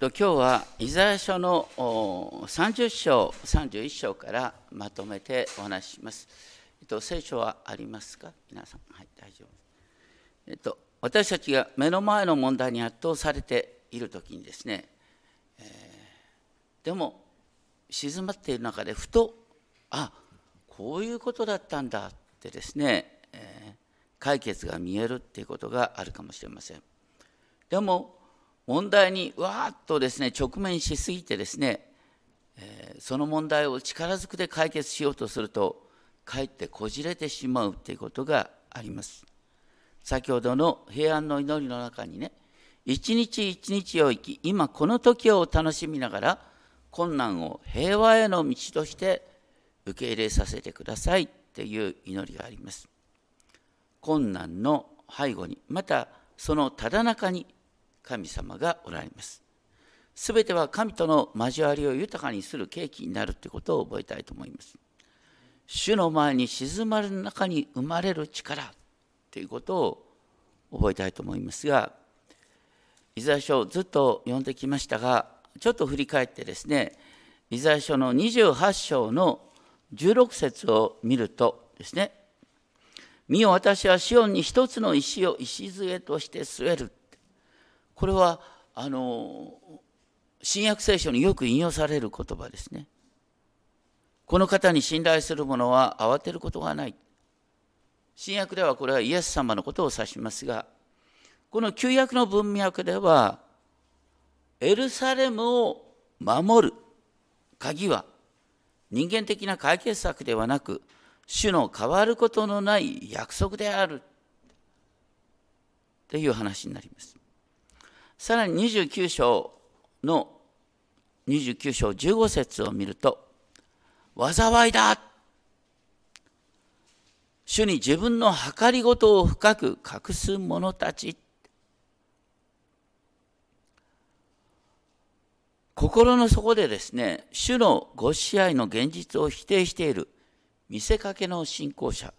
今日はイザヤ書の30章31章からまとめてお話しします。えっと、聖書はありますか？皆さん。はい、大丈夫えっと、私たちが目の前の問題に圧倒されている時にですね、えー、でも静まっている中でふとあこういうことだったんだってですね、えー、解決が見えるっていうことがあるかもしれません。でも問題にわーっとですね直面しすぎてですね、えー、その問題を力ずくで解決しようとするとかえってこじれてしまうということがあります。先ほどの平安の祈りの中にね一日一日を生き今この時を楽しみながら困難を平和への道として受け入れさせてくださいっていう祈りがあります。困難の背後にまたそのただ中に神様がおられます。すべては神との交わりを豊かにする契機になるということを覚えたいと思います。主の前に静まる中に生まれる力ということを覚えたいと思いますが、イザヤ書をずっと読んできましたが、ちょっと振り返ってですね、イザヤ書の28章の16節を見るとですね、見よ私はシオンに一つの石を礎として据える。これはあの新約聖書によく引用される言葉ですね。この方に信頼する者は慌てることがない。新約ではこれはイエス様のことを指しますが、この旧約の文脈では、エルサレムを守る鍵は人間的な解決策ではなく、主の変わることのない約束であるという話になります。さらに29章の29章15節を見ると、災いだ主に自分の計りごとを深く隠す者たち。心の底でですね、主のご支配の現実を否定している見せかけの信仰者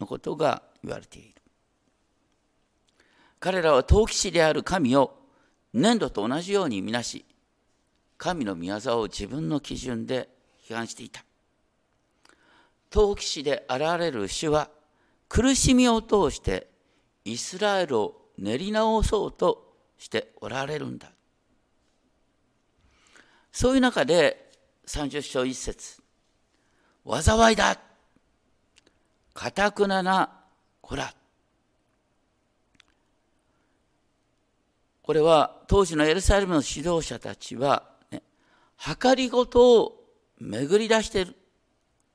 のことが言われている。彼らは陶器師である神を粘土と同じように見なし、神の御業を自分の基準で批判していた。陶器師で現れる主は、苦しみを通してイスラエルを練り直そうとしておられるんだ。そういう中で30章1節災いだかたくなな子らこれは当時のエルサレムの指導者たちは、ね、計りごとを巡り出している。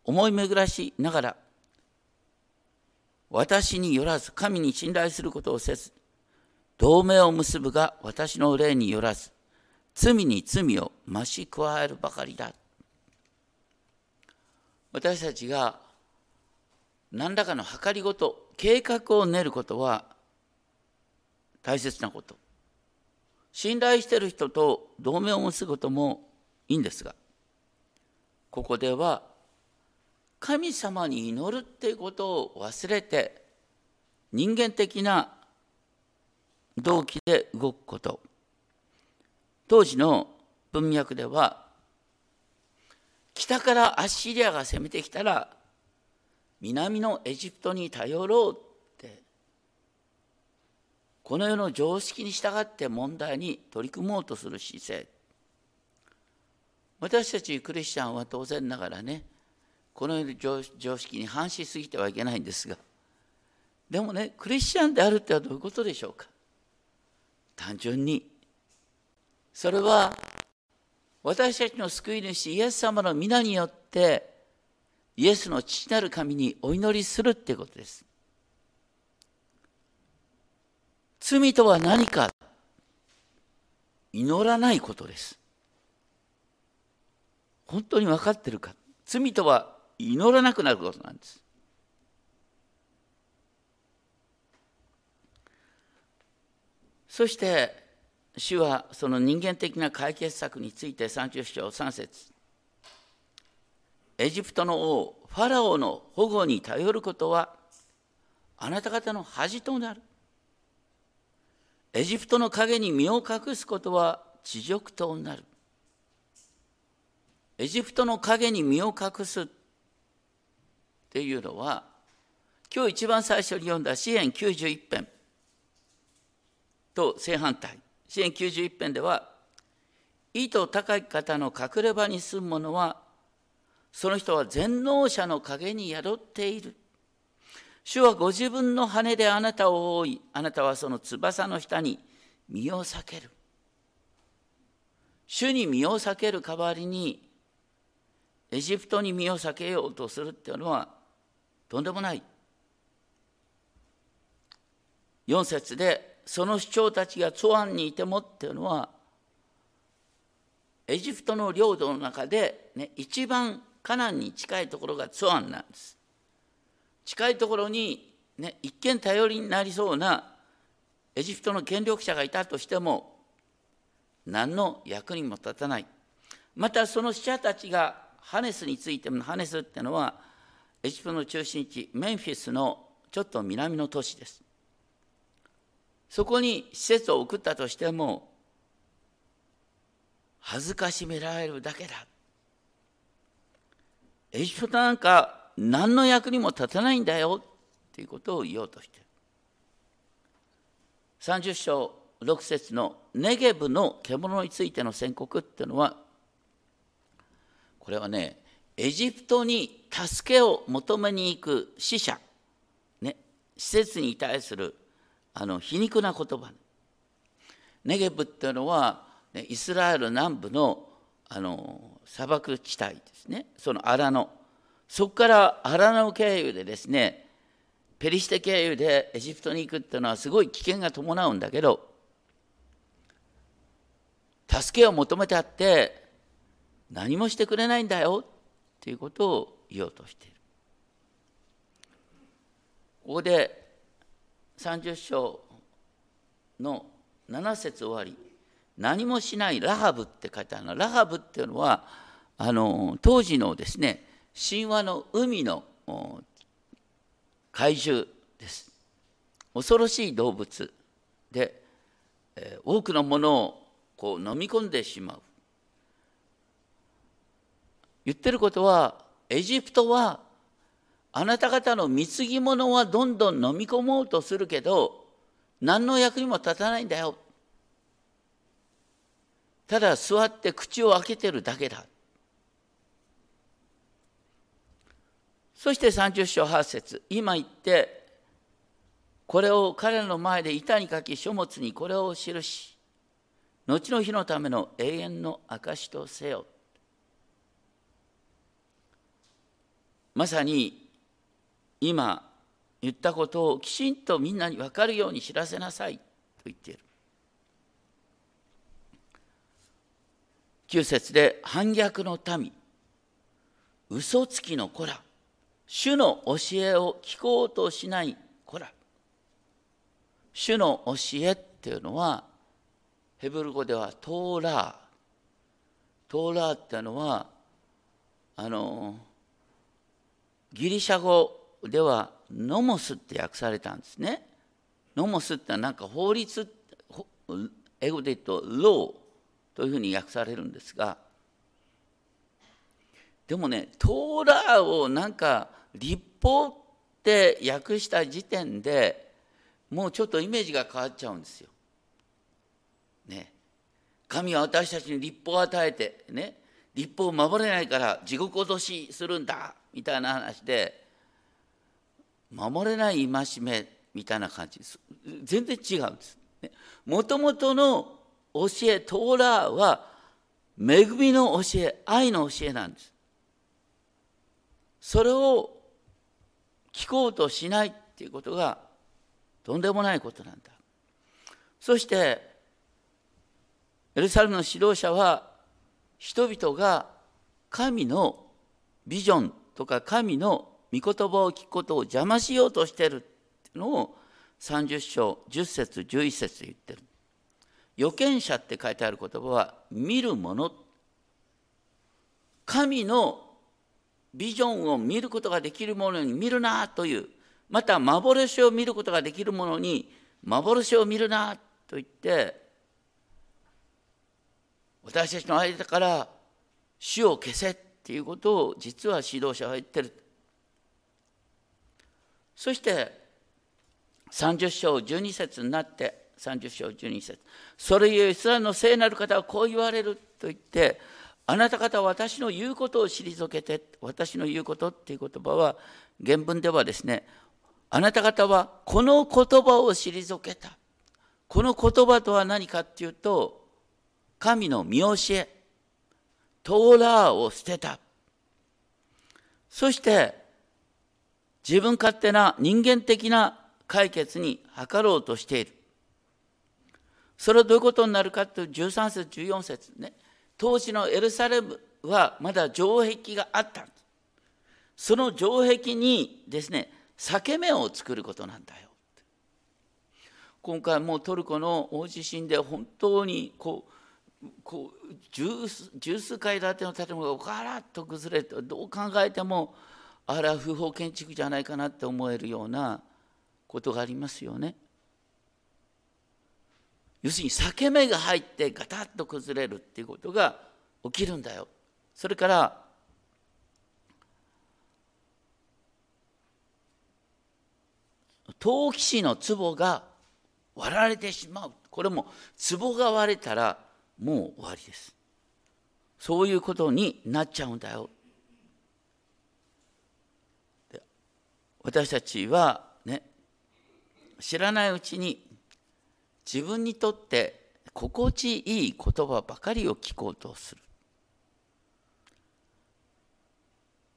思い巡らしながら、私によらず、神に信頼することをせず、同盟を結ぶが私の霊によらず、罪に罪を増し加えるばかりだ。私たちが何らかの計りごと、計画を練ることは大切なこと。信頼してる人と同盟を結ぶこともいいんですが、ここでは神様に祈るっていうことを忘れて人間的な動機で動くこと。当時の文脈では北からアッシリアが攻めてきたら南のエジプトに頼ろうこの世の常識に従って問題に取り組もうとする姿勢。私たちクリスチャンは当然ながらねこの世の常識に反しすぎてはいけないんですがでもねクリスチャンであるってはどういうことでしょうか。単純にそれは私たちの救い主イエス様の皆によってイエスの父なる神にお祈りするってことです。罪とは何か祈らないことです。本当に分かってるか罪とは祈らなくなることなんです。そして主はその人間的な解決策について30章3節エジプトの王ファラオの保護に頼ることはあなた方の恥となる。エジプトの影に身を隠すことは地獄となる。エジプトの影に身を隠すっていうのは、今日一番最初に読んだ詩篇91編と正反対。詩篇91編では、意図高い方の隠れ場に住む者は、その人は全能者の影に宿っている。主はご自分の羽であなたを覆い、あなたはその翼の下に身を避ける。主に身を避ける代わりに、エジプトに身を避けようとするっていうのは、とんでもない。4節で、その主張たちがツアンにいてもっていうのは、エジプトの領土の中で、ね、一番カナンに近いところがツアンなんです。近いところに、ね、一見頼りになりそうなエジプトの権力者がいたとしても、何の役にも立たない。またその死者たちがハネスについても、ハネスっていうのは、エジプトの中心地、メンフィスのちょっと南の都市です。そこに施設を送ったとしても、恥ずかしめられるだけだ。エジプトなんか何の役にも立たないんだよっていうことを言おうとしてる。30章6節のネゲブの獣についての宣告っていうのは、これはね、エジプトに助けを求めに行く死者、ね、施設に対するあの皮肉な言葉。ネゲブっていうのは、イスラエル南部のあの砂漠地帯ですねその荒野そこから荒野経由でですねペリシテ経由でエジプトに行くっていうのはすごい危険が伴うんだけど助けを求めてあって何もしてくれないんだよっていうことを言おうとしている。ここで30章の7節終わり何もしないラハブって書いてあるのラハブっていうのはあの当時のですね神話の海の怪獣です。恐ろしい動物で、多くのものをこう飲み込んでしまう。言ってることはエジプトはあなた方の貢ぎ物はどんどん飲み込もうとするけど何の役にも立たないんだよ。ただ座って口を開けてるだけだ。そして30章8節今言って、これを彼の前で板に書き書物にこれを記し、後の日のための永遠の証とせよ。まさに今言ったことをきちんとみんなに分かるように知らせなさいと言っている。9節で反逆の民、嘘つきの子ら、主の教えを聞こうとしない子ら。主の教えっていうのは、ヘブル語ではトーラー。トーラーっていうのは、あの、ギリシャ語ではノモスって訳されたんですね。ノモスってなんか法律、英語で言うとロー。というふうに訳されるんですがでもねトーラーをなんか立法って訳した時点でもうちょっとイメージが変わっちゃうんですよ。ね神は私たちに立法を与えてね立法を守れないから地獄脅しするんだみたいな話で守れない戒めみたいな感じです全然違うんです。もともとの教え、トーラーは恵みの教え、愛の教えなんです。それを聞こうとしないっていうことがとんでもないことなんだ。そして、エルサレムの指導者は人々が神のビジョンとか神の御言葉を聞くことを邪魔しようとしてるっていうのを30章10節11節で言ってる。預言者って書いてある言葉は見るもの神のビジョンを見ることができるものに見るなというまた幻を見ることができるものに幻を見るなと言って私たちの間から死を消せっていうことを実は指導者は言ってる。そして30章12節になって30章12節それゆえイスラエルの聖なる方はこう言われると言ってあなた方は私の言うことを退けて私の言うことっていう言葉は原文ではですねあなた方はこの言葉を退けた。この言葉とは何かっていうと神の見教えトーラーを捨てた。そして自分勝手な人間的な解決に図ろうとしている。それはどういうことになるかという13節14節ね。当時のエルサレムはまだ城壁があったその城壁にですね裂け目を作ることなんだよ今回もうトルコの大地震で本当にこうこう十十数階建ての建物がガラッと崩れてどう考えてもあれは不法建築じゃないかなって思えるようなことがありますよね。要するに裂け目が入ってガタッと崩れるっていうことが起きるんだよ。それから陶器師の壺が割られてしまう。これも壺が割れたらもう終わりです。そういうことになっちゃうんだよ。私たちはね知らないうちに自分にとって心地いい言葉ばかりを聞こうとする。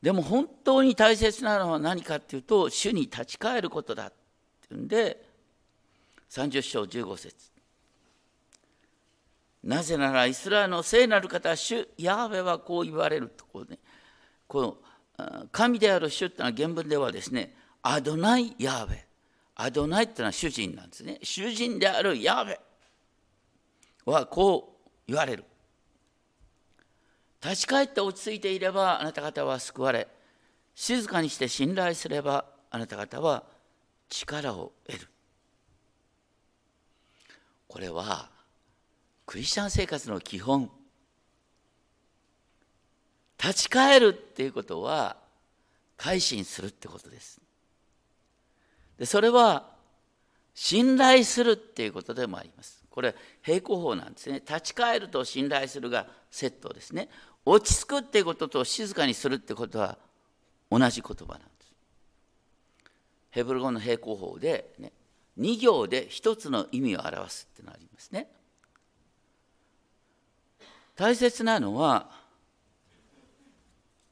でも本当に大切なのは何かっていうと主に立ち返ることだっていうんで30章15節。なぜならイスラエルの聖なる方主ヤーベはこう言われるとこうねこの神である主っていうのは原文ではですねアドナイ・ヤーベ。アドナイってのは主人なんですね。主人であるヤーベ。はこう言われる。立ち返って落ち着いていればあなた方は救われ。静かにして信頼すればあなた方は力を得る。これはクリスチャン生活の基本。立ち返るっていうことは改心するってことです。でそれは信頼するっていうことでもあります。これ平行法なんですね。立ち返ると信頼するがセットですね。落ち着くっていうことと静かにするってことは同じ言葉なんです。ヘブル語の平行法で、ね、2行で1つの意味を表すってのがありますね。大切なのは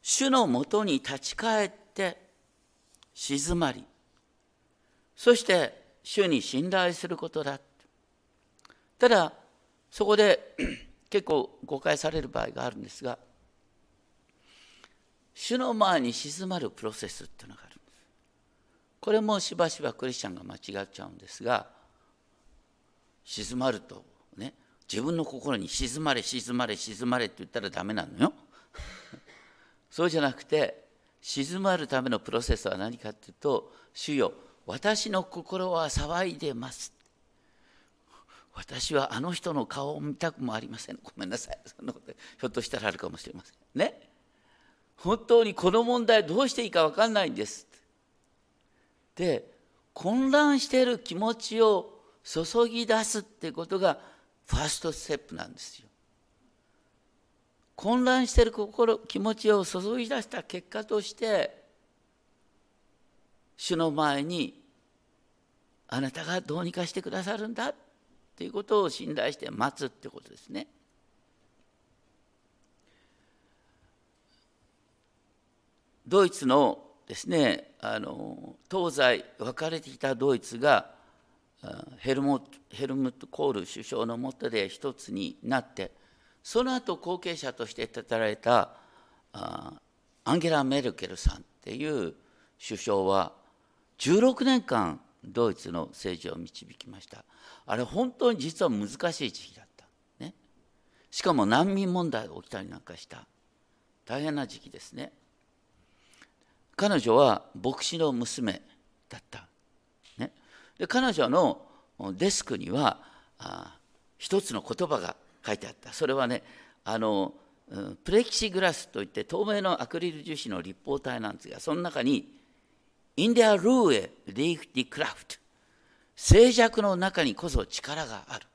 主のもとに立ち返って静まり。そして主に信頼することだ。ただそこで 結構誤解される場合があるんですが主の前に静まるプロセスっていうのがあるんです。これもしばしばクリスチャンが間違っちゃうんですが静まるとね自分の心に静まれ静まれ静まれって言ったらダメなのよ。そうじゃなくて静まるためのプロセスは何かっていうと「主よ私の心は騒いでます」私はあの人の顔を見たくもありません。ごめんなさい。そんなことひょっとしたらあるかもしれません。ね。本当にこの問題どうしていいか分かんないんです。で混乱している気持ちを注ぎ出すってことがファーストステップなんですよ。混乱している心気持ちを注ぎ出した結果として主の前にあなたがどうにかしてくださるんだっていうことを信頼して待つってことですね。ドイツのですねあの東西分かれてきたドイツがヘルモヘルムット・コール首相の下で一つになってその後後継者として立たれたアンゲラ・メルケルさんっていう首相は16年間ドイツの政治を導きました。あれ本当に実は難しい時期だった、ね、しかも難民問題が起きたりなんかした。大変な時期ですね。彼女は牧師の娘だった。ね、で彼女のデスクにはあ一つの言葉が書いてあった。それはね、あのプレキシグラスといって透明のアクリル樹脂の立方体なんですがその中にインディア・ルーエ・リーフ・ディ・クラフト静寂の中にこそ力がある。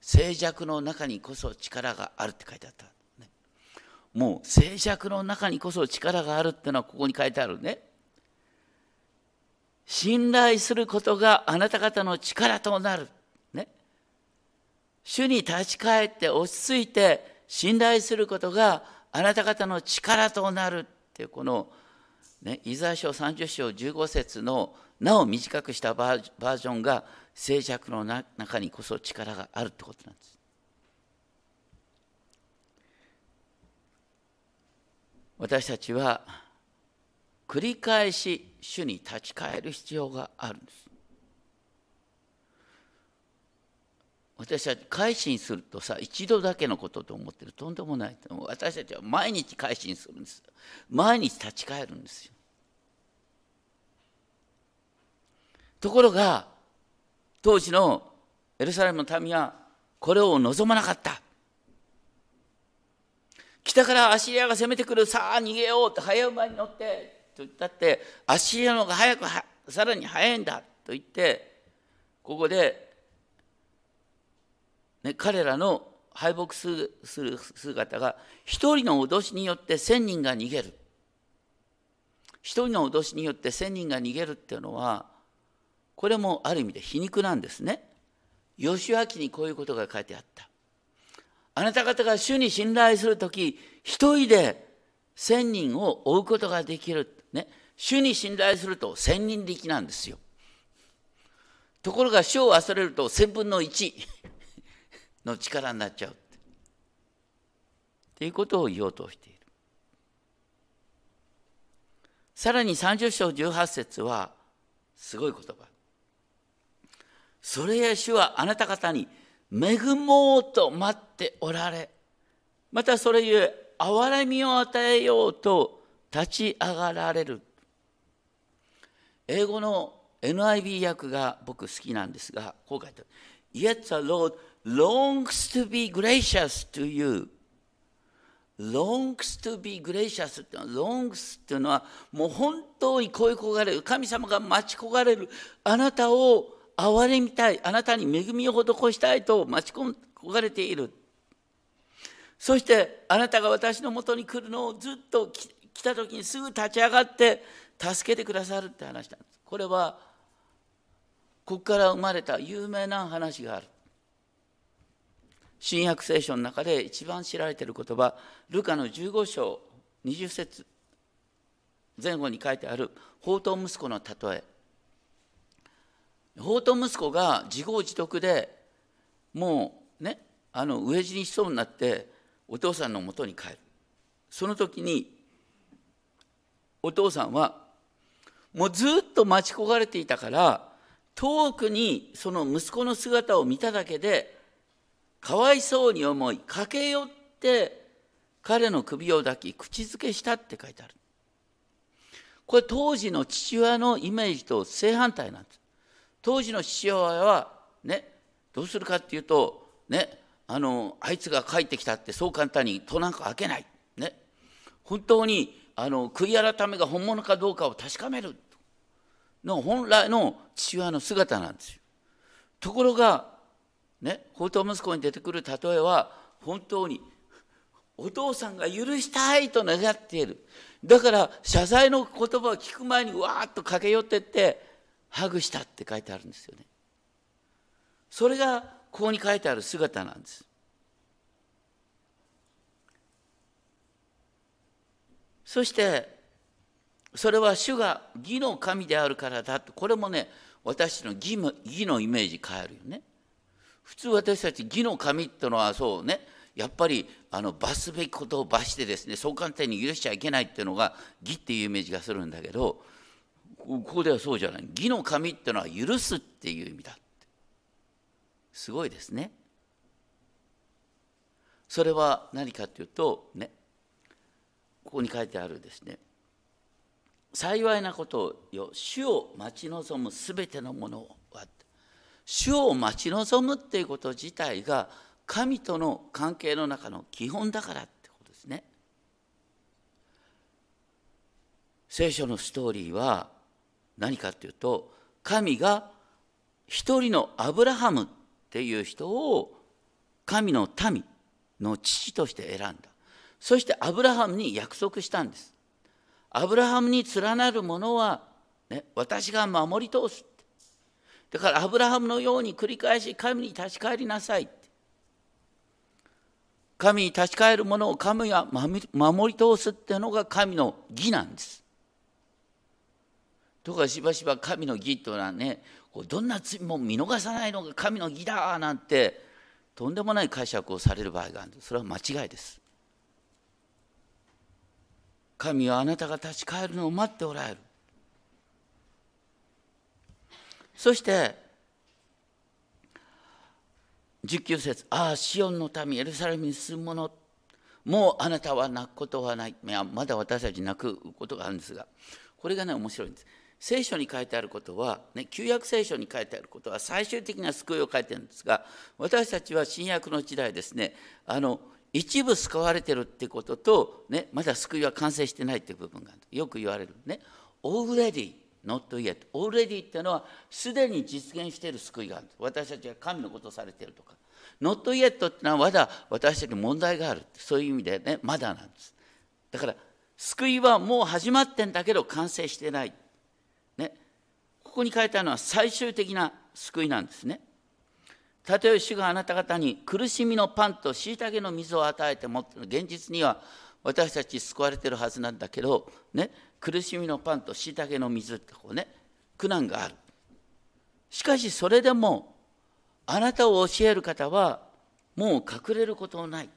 静寂の中にこそ力があるって書いてあった、ね、もう静寂の中にこそ力があるってのはここに書いてあるね。信頼することがあなた方の力となる。ね。主に立ち返って落ち着いて信頼することがあなた方の力となるっていうこの、ね、イザヤ書30章15節のなお短くしたバージョンが静寂の中にこそ力があるってことなんです。私たちは繰り返し主に立ち返る必要があるんです。私たち改心するとさ一度だけのことと思ってる。とんでもない。私たちは毎日改心するんです。毎日立ち返るんですよ。ところが当時のエルサレムの民はこれを望まなかった。北からアシリアが攻めてくるさあ逃げようって早馬に乗ってと言ったってアシリアの方が早くさらに早いんだと言ってここで、ね、彼らの敗北する姿が一人の脅しによって千人が逃げる一人の脅しによって千人が逃げるっていうのはこれもある意味で皮肉なんですね。義明にこういうことが書いてあった。あなた方が主に信頼するとき、一人で千人を追うことができる。ね。主に信頼すると千人力なんですよ。ところが主を忘れると千分の一の力になっちゃう。っていうことを言おうとしている。さらに30章18節はすごい言葉。それや主はあなた方に恵もうと待っておられ、またそれゆえ憐れみを与えようと立ち上がられる。英語の NIV 訳が僕好きなんですが、こう書いてある。Yet the Lord longs to be gracious to you. longs to be gracious っていうのは longs っていうのはもう本当に恋焦がれる。神様が待ち焦がれる。あなたを憐れみたいあなたに恵みを施したいと待ち焦がれている。そしてあなたが私のもとに来るのをずっと来た時にすぐ立ち上がって助けてくださるって話なんです。これはここから生まれた有名な話がある。新約聖書の中で一番知られている言葉ルカの15章20節前後に書いてある宝刀息子の例え。法と息子が自業自得でもうねあの飢え死にしそうになってお父さんのもとに帰る。その時にお父さんはもうずっと待ち焦がれていたから遠くにその息子の姿を見ただけでかわいそうに思い駆け寄って彼の首を抱き口づけしたって書いてある。これ当時の父親のイメージと正反対なんです。当時の父親はねどうするかっていうとねあのあいつが帰ってきたってそう簡単に戸なんか開けない。ね。本当にあの悔い改めが本物かどうかを確かめる。の本来の父親の姿なんですよ。ところがね宝刀息子に出てくる例えは本当にお父さんが許したいと願っているだから謝罪の言葉を聞く前にわーっと駆け寄ってってハグしたって書いてあるんですよね。それがここに書いてある姿なんです。そしてそれは主が義の神であるからだとこれもね私の義義のイメージ変えるよね。普通私たち義の神っていうのはそうね。やっぱりあの罰すべきことを罰してですねそう簡単に許しちゃいけないっていうのが義っていうイメージがするんだけどここではそうじゃない。義の神っていうのは許すっていう意味だすごいですね。それは何かというとねここに書いてあるですね。幸いなことよ。主を待ち望むすべてのものは主を待ち望むっていうこと自体が神との関係の中の基本だからってことですね。聖書のストーリーは何かっていうと神が一人のアブラハムっていう人を神の民の父として選んだ。そしてアブラハムに約束したんです。アブラハムに連なるものは、ね、私が守り通す。だからアブラハムのように繰り返し神に立ち返りなさい。神に立ち返るものを神が守り通すっていうのが神の義なんです。とかしばしば神の義というのはねどんな罪も見逃さないのが神の義だなんてとんでもない解釈をされる場合があるんです。それは間違いです。神はあなたが立ち返るのを待っておられる。そして19節ああシオンの民エルサレムに住む者もうあなたは泣くことはない。いやまだ私たち泣くことがあるんですがこれがね面白いんです。聖書に書いてあることは、ね、旧約聖書に書いてあることは最終的な救いを書いてるんですが私たちは新約の時代ですねあの一部救われてるってことと、ね、まだ救いは完成してないっていう部分がある。よく言われるね。Already not yet. Already っていうのはすでに実現している救いがある。私たちが神のことされているとか。not yet っていうのはまだ私たちに問題がある。そういう意味でねまだなんです。だから救いはもう始まってんだけど完成してない。ね、ここに書いてあるのは最終的な救いなんですね。たとえ主があなた方に苦しみのパンと虐げの水を与えても現実には私たち救われてるはずなんだけど、ね、苦しみのパンと虐げの水ってこうね苦難があるしかしそれでもあなたを教える方はもう隠れることない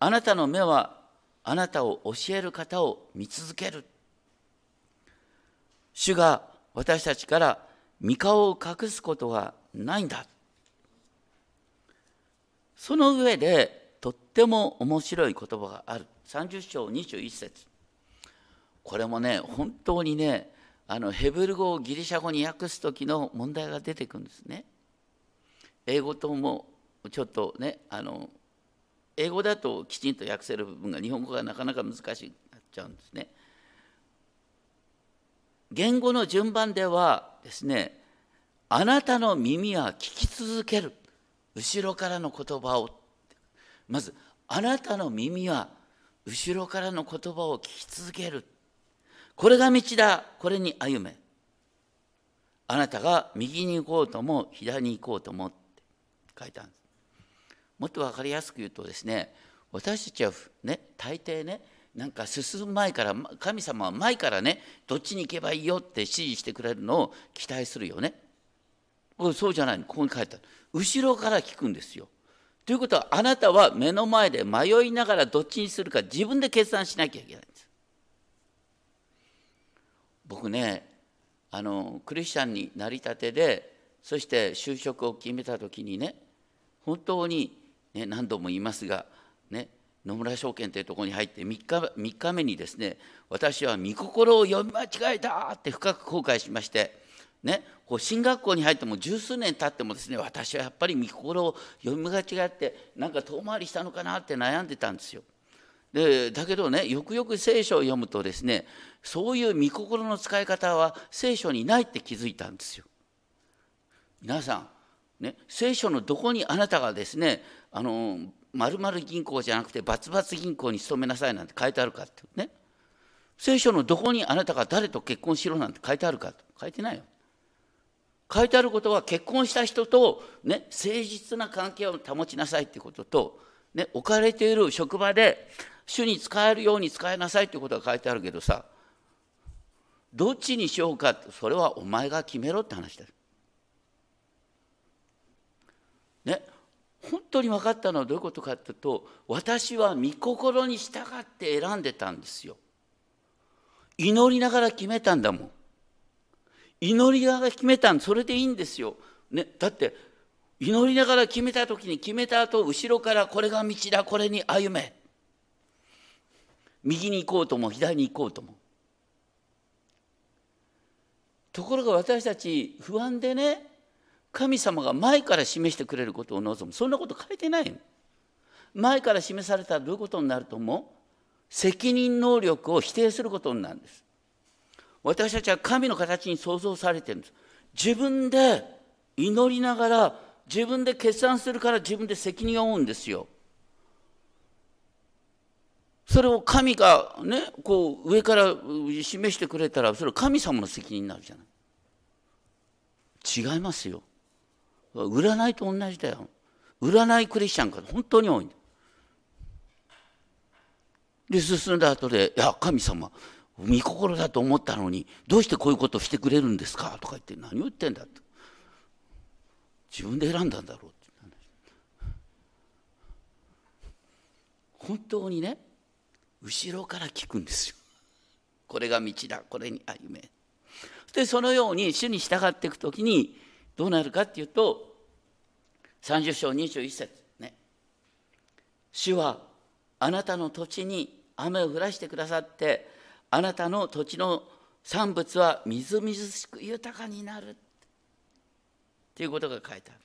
あなたの目はあなたを教える方を見続ける主が私たちから御顔を隠すことはないんだ。その上でとっても面白い言葉がある。30章21節これもね、本当にね、あのヘブル語をギリシャ語に訳す時の問題が出てくるんですね。英語ともちょっとね、あの英語だときちんと訳せる部分が日本語がなかなか難しくなっちゃうんですね。言語の順番ではですねあなたの耳は聞き続ける後ろからの言葉をまずあなたの耳は後ろからの言葉を聞き続けるこれが道だこれに歩めあなたが右に行こうとも左に行こうともって書いたんですもっと分かりやすく言うとですね私たちはね大抵ねなんか進む前から神様は前からねどっちに行けばいいよって指示してくれるのを期待するよね。そうじゃないのここに書いてある後ろから聞くんですよ。ということはあなたは目の前で迷いながらどっちにするか自分で決断しなきゃいけないんです。僕ねあのクリスチャンになりたてでそして就職を決めた時にね本当に、ね、何度も言いますがね野村証券というところに入って3日 ,3 日目にですね私は御心を読み間違えたって深く後悔しましてねこう進学校に入っても十数年経ってもですね私はやっぱり御心を読み間違えてなんか遠回りしたのかなって悩んでたんですよ。でだけどねよくよく聖書を読むとですねそういう御心の使い方は聖書にないって気づいたんですよ。皆さんね、聖書のどこにあなたがですねあのまる銀行じゃなくてバツバツ銀行に勤めなさいなんて書いてあるかってね聖書のどこにあなたが誰と結婚しろなんて書いてあるかと書いてないよ書いてあることは結婚した人と、ね、誠実な関係を保ちなさいってことと、ね、置かれている職場で主に使えるように使いなさいっていうことが書いてあるけどさどっちにしようかってそれはお前が決めろって話だ。ね本当に分かったのはどういうことかっていうと私は御心に従って選んでたんですよ。祈りながら決めたんだもん。祈りながら決めたんそれでいいんですよ。ね、だって祈りながら決めた時に決めた後後ろからこれが道だこれに歩め。右に行こうとも左に行こうとも。ところが私たち不安でね神様が前から示してくれることを望む。そんなこと書いてない前から示されたらどういうことになると思う？責任能力を否定することになるんです。私たちは神の形に創造されてるんです。自分で祈りながら自分で決断するから自分で責任を負うんですよ。それを神がねこう上から示してくれたらそれは神様の責任になるじゃない。違いますよ。占いと同じだよ。占いクリスチャンが本当に多いで進んだ後で「いや神様御心だと思ったのにどうしてこういうことをしてくれるんですか?」とか言って何を言ってんだと自分で選んだんだろうって。本当にね後ろから聞くんですよ。これが道だこれに歩め。でそのように主に従っていく時にどうなるかっていうと30章21節。ね。主はあなたの土地に雨を降らしてくださってあなたの土地の産物はみずみずしく豊かになる。っていうことが書いてある。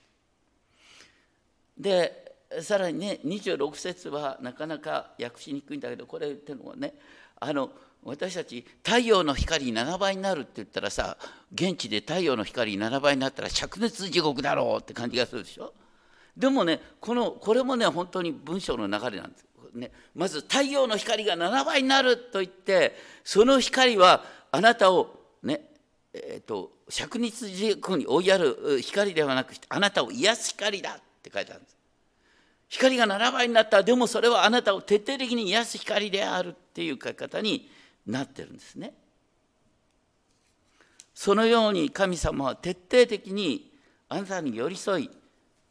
でさらにね26節はなかなか訳しにくいんだけどこれってるのはねあの私たち太陽の光7倍になるって言ったらさ現地で太陽の光7倍になったら灼熱地獄だろうって感じがするでしょ？でもねこのこれもね本当に文章の流れなんです。ね、まず太陽の光が7倍になると言ってその光はあなたをねえーと、灼熱地獄に追いやる光ではなくあなたを癒す光だって書いてあるんです光が7倍になったでもそれはあなたを徹底的に癒す光であるっていう書き方になってるんですねそのように神様は徹底的にあなたに寄り添い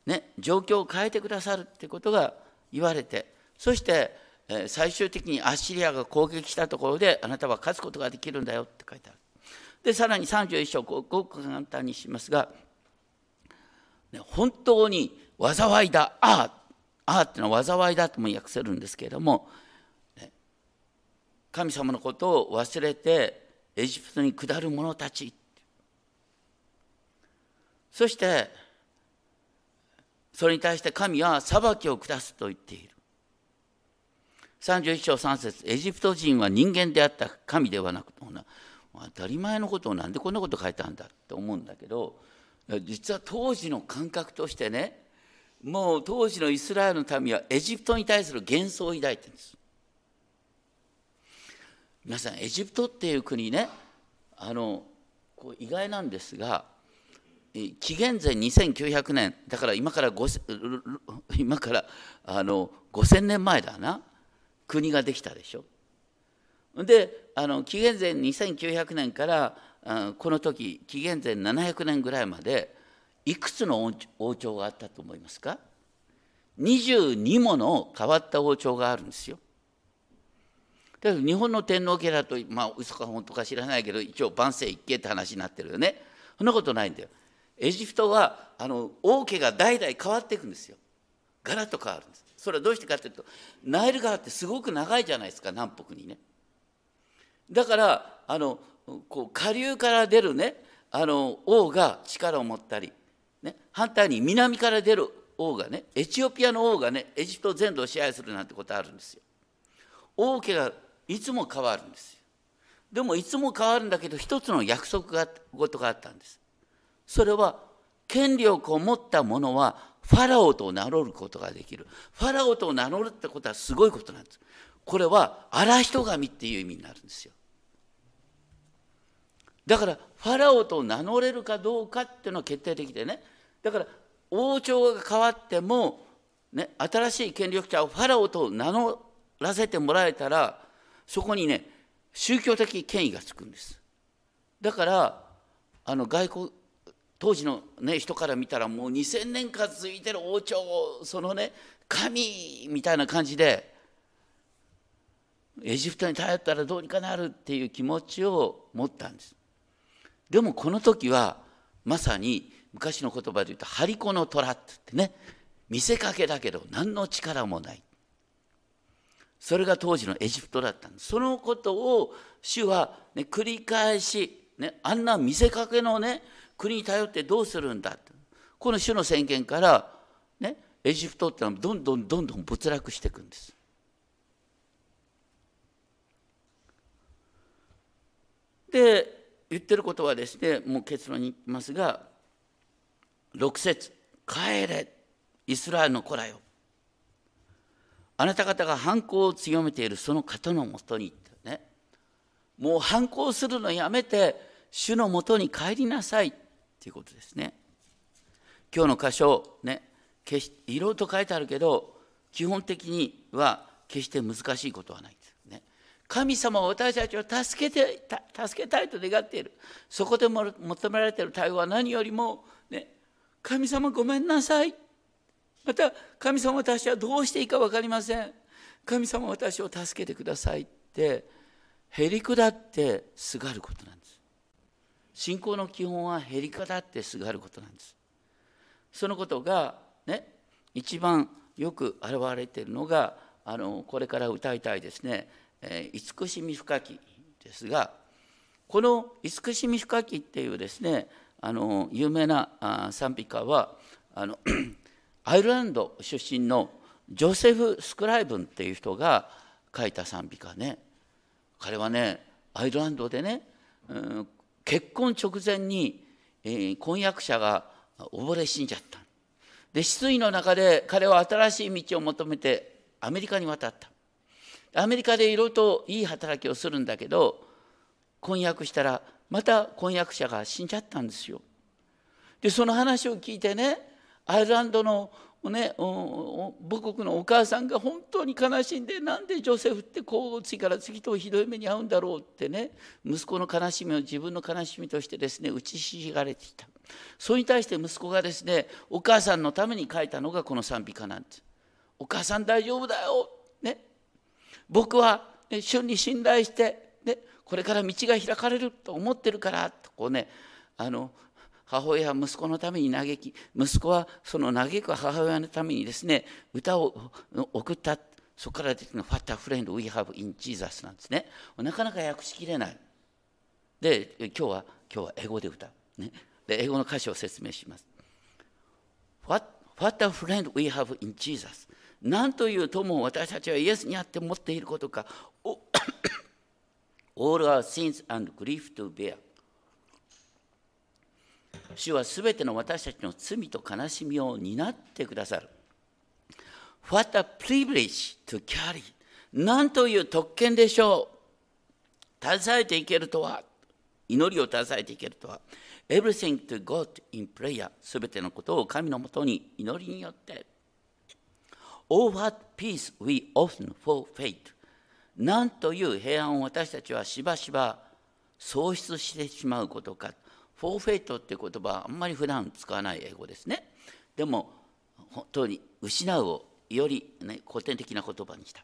ね、状況を変えてくださるってことが言われてそして最終的にアッシリアが攻撃したところであなたは勝つことができるんだよって書いてある。でさらに31章ごく簡単にしますが、ね、本当に災いだあああっていうのは災いだとも訳せるんですけれども、神様のことを忘れてエジプトに下る者たちそしてそれに対して神は裁きを下すと言っている。31章3節エジプト人は人間であった神ではなく当たり前のことをなんでこんなこと書いたんだって思うんだけど実は当時の感覚としてねもう当時のイスラエルの民はエジプトに対する幻想を抱いてるんです皆さんエジプトっていう国ねあのこう意外なんですが紀元前2900年だから今から今からあの5000年前だな国ができたでしょ。であの紀元前2900年からこの時紀元前700年ぐらいまでいくつの王朝があったと思いますか？22もの変わった王朝があるんですよ。だけど日本の天皇家だとまあ嘘か本当か知らないけど一応万世一系って話になってるよね。そんなことないんだよ。エジプトはあの王家が代々変わっていくんですよ。ガラッと変わるんです。それはどうしてかというとナイル川ってすごく長いじゃないですか南北にね。だからあのこう下流から出るねあの王が力を持ったり、ね、反対に南から出る王がねエチオピアの王がねエジプト全土を支配するなんてことあるんですよ。王家がいつも変わるんですよ。でもいつも変わるんだけど一つの約束が事があったんです。それは権力を持った者はファラオと名乗ることができる。ファラオと名乗るってことはすごいことなんです。これは荒人神っていう意味になるんですよ。だからファラオと名乗れるかどうかっていうのは決定的でねだから王朝が変わっても、ね、新しい権力者をファラオと名乗らせてもらえたらそこにね宗教的権威がつくんですだからあの外国当時の、ね、人から見たらもう2,000年間続いてる王朝をそのね神みたいな感じでエジプトに頼ったらどうにかなるっていう気持ちを持ったんです。でもこの時はまさに昔の言葉で言うと「張り子の虎」って言ってね。見せかけだけど何の力もない。それが当時のエジプトだったんです。そのことを主は、ね、繰り返し、ね、あんな見せかけのね国に頼ってどうするんだこの主の宣言から、ね、エジプトってのはどんどんどんどん没落していくんです。で言ってることはですねもう結論にいきますが6節帰れイスラエルの子らよ。あなた方が反抗を強めているその方のもとにね。もう反抗するのやめて主のもとに帰りなさい。っていうことですね。今日の箇所ね決しいろいろと書いてあるけど基本的には決して難しいことはないですね。神様は私たちを助けて助けたいと願っている。そこで求められている対応は何よりも、神様ごめんなさい。また神様私はどうしていいか分かりません。神様私を助けてくださいってへりくだってすがることなんです。信仰の基本はへりくだってすがることなんです。そのことがね一番よく現れているのがあのこれから歌いたいですね「えー、慈しみ深き」ですがこの「慈しみ深き」っていうですねあの有名な賛美歌はあの アイルランド出身のジョセフ・スクライブンっていう人が書いた賛美歌ね。彼はねアイルランドでね、うん、結婚直前に、えー、婚約者が溺れ死んじゃった。で失意の中で彼は新しい道を求めてアメリカに渡った。アメリカでいろいろといい働きをするんだけど婚約したらまた婚約者が死んじゃったんですよ。でその話を聞いてねアイルランドのね、母国のお母さんが本当に悲しんでなんでジョセフってこう次から次とひどい目に遭うんだろうってね息子の悲しみを自分の悲しみとしてですね打ちひしがれていた。それに対して息子がですねお母さんのために書いたのがこの賛美歌なんです。お母さん大丈夫だよ、ね、僕は、ね、主に信頼して、ね、これから道が開かれると思ってるからとこうねあの母親は息子のために嘆き息子はその嘆く母親のためにですね歌を送った。そこから出てくるの「What a friend we have in Jesus」なんですね。なかなか訳しきれない。で今日は今日は英語で歌う、ね、で英語の歌詞を説明します。What, What a friend we have in Jesus 何という友を私たちはイエスにあって持っていることか。お All our sins and grief to bear 主はすべての私たちの罪と悲しみを担ってくださる。What a privilege to carry! 何という特権でしょう。携えていけるとは、祈りを携えていけるとは、everything to God in prayer すべてのことを神のもとに祈りによって。Oh, what peace we often forfeit! 何という平安を私たちはしばしば喪失してしまうことか。フォーフェイトっていう言葉はあんまり普段使わない英語ですね。でも本当に失うをより、ね、古典的な言葉にした。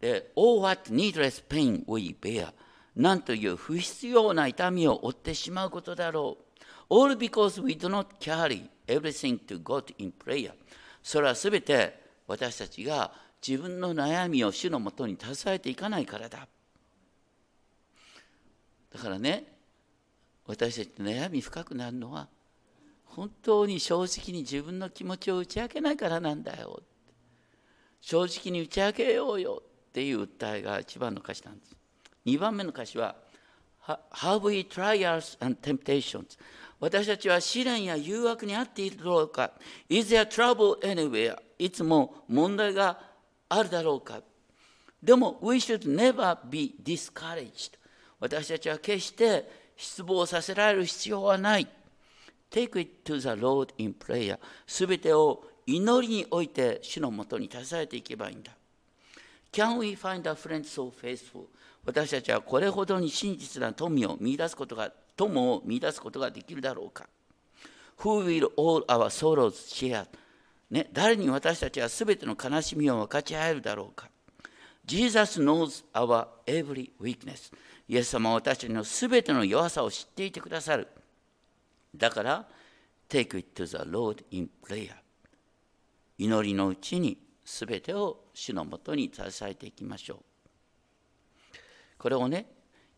で、Oh, what needless pain we bear. なんという不必要な痛みを負ってしまうことだろう。All because we do not carry everything to God in prayer. それはすべて私たちが自分の悩みを主のもとに携えていかないからだ。だからね、私たち悩み深くなるのは本当に正直に自分の気持ちを打ち明けないからなんだよ正直に打ち明けようよっていう訴えが一番の歌詞なんです2番目の歌詞は Have we trials and temptations? 私たちは試練や誘惑にあっているだろうか Is there trouble anywhere? いつも問題があるだろうかでも We should never be discouraged 私たちは決して失望させられる必要はない。Take it to the Lord in prayer. すべてを祈りにおいて主のもとに携えていけばいいんだ。Can we find a friend so faithful? 私たちはこれほどに真実な富を見出すことが、友を見出すことができるだろうか ?Who will all our sorrows share? ね、誰に私たちはすべての悲しみを分かち合えるだろうか ?Jesus knows our every weakness. イエス様は私たちのすべての弱さを知っていてくださる。だから、Take it to the Lord in prayer。祈りのうちにすべてを主のもとに支えていきましょう。これをね、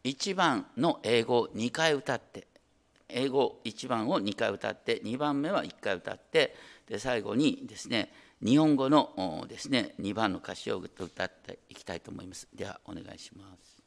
1番の英語を2回歌って、英語1番を2回歌って、2番目は1回歌って、で最後にですね日本語のですね2番の歌詞を歌っていきたいと思います。ではお願いします。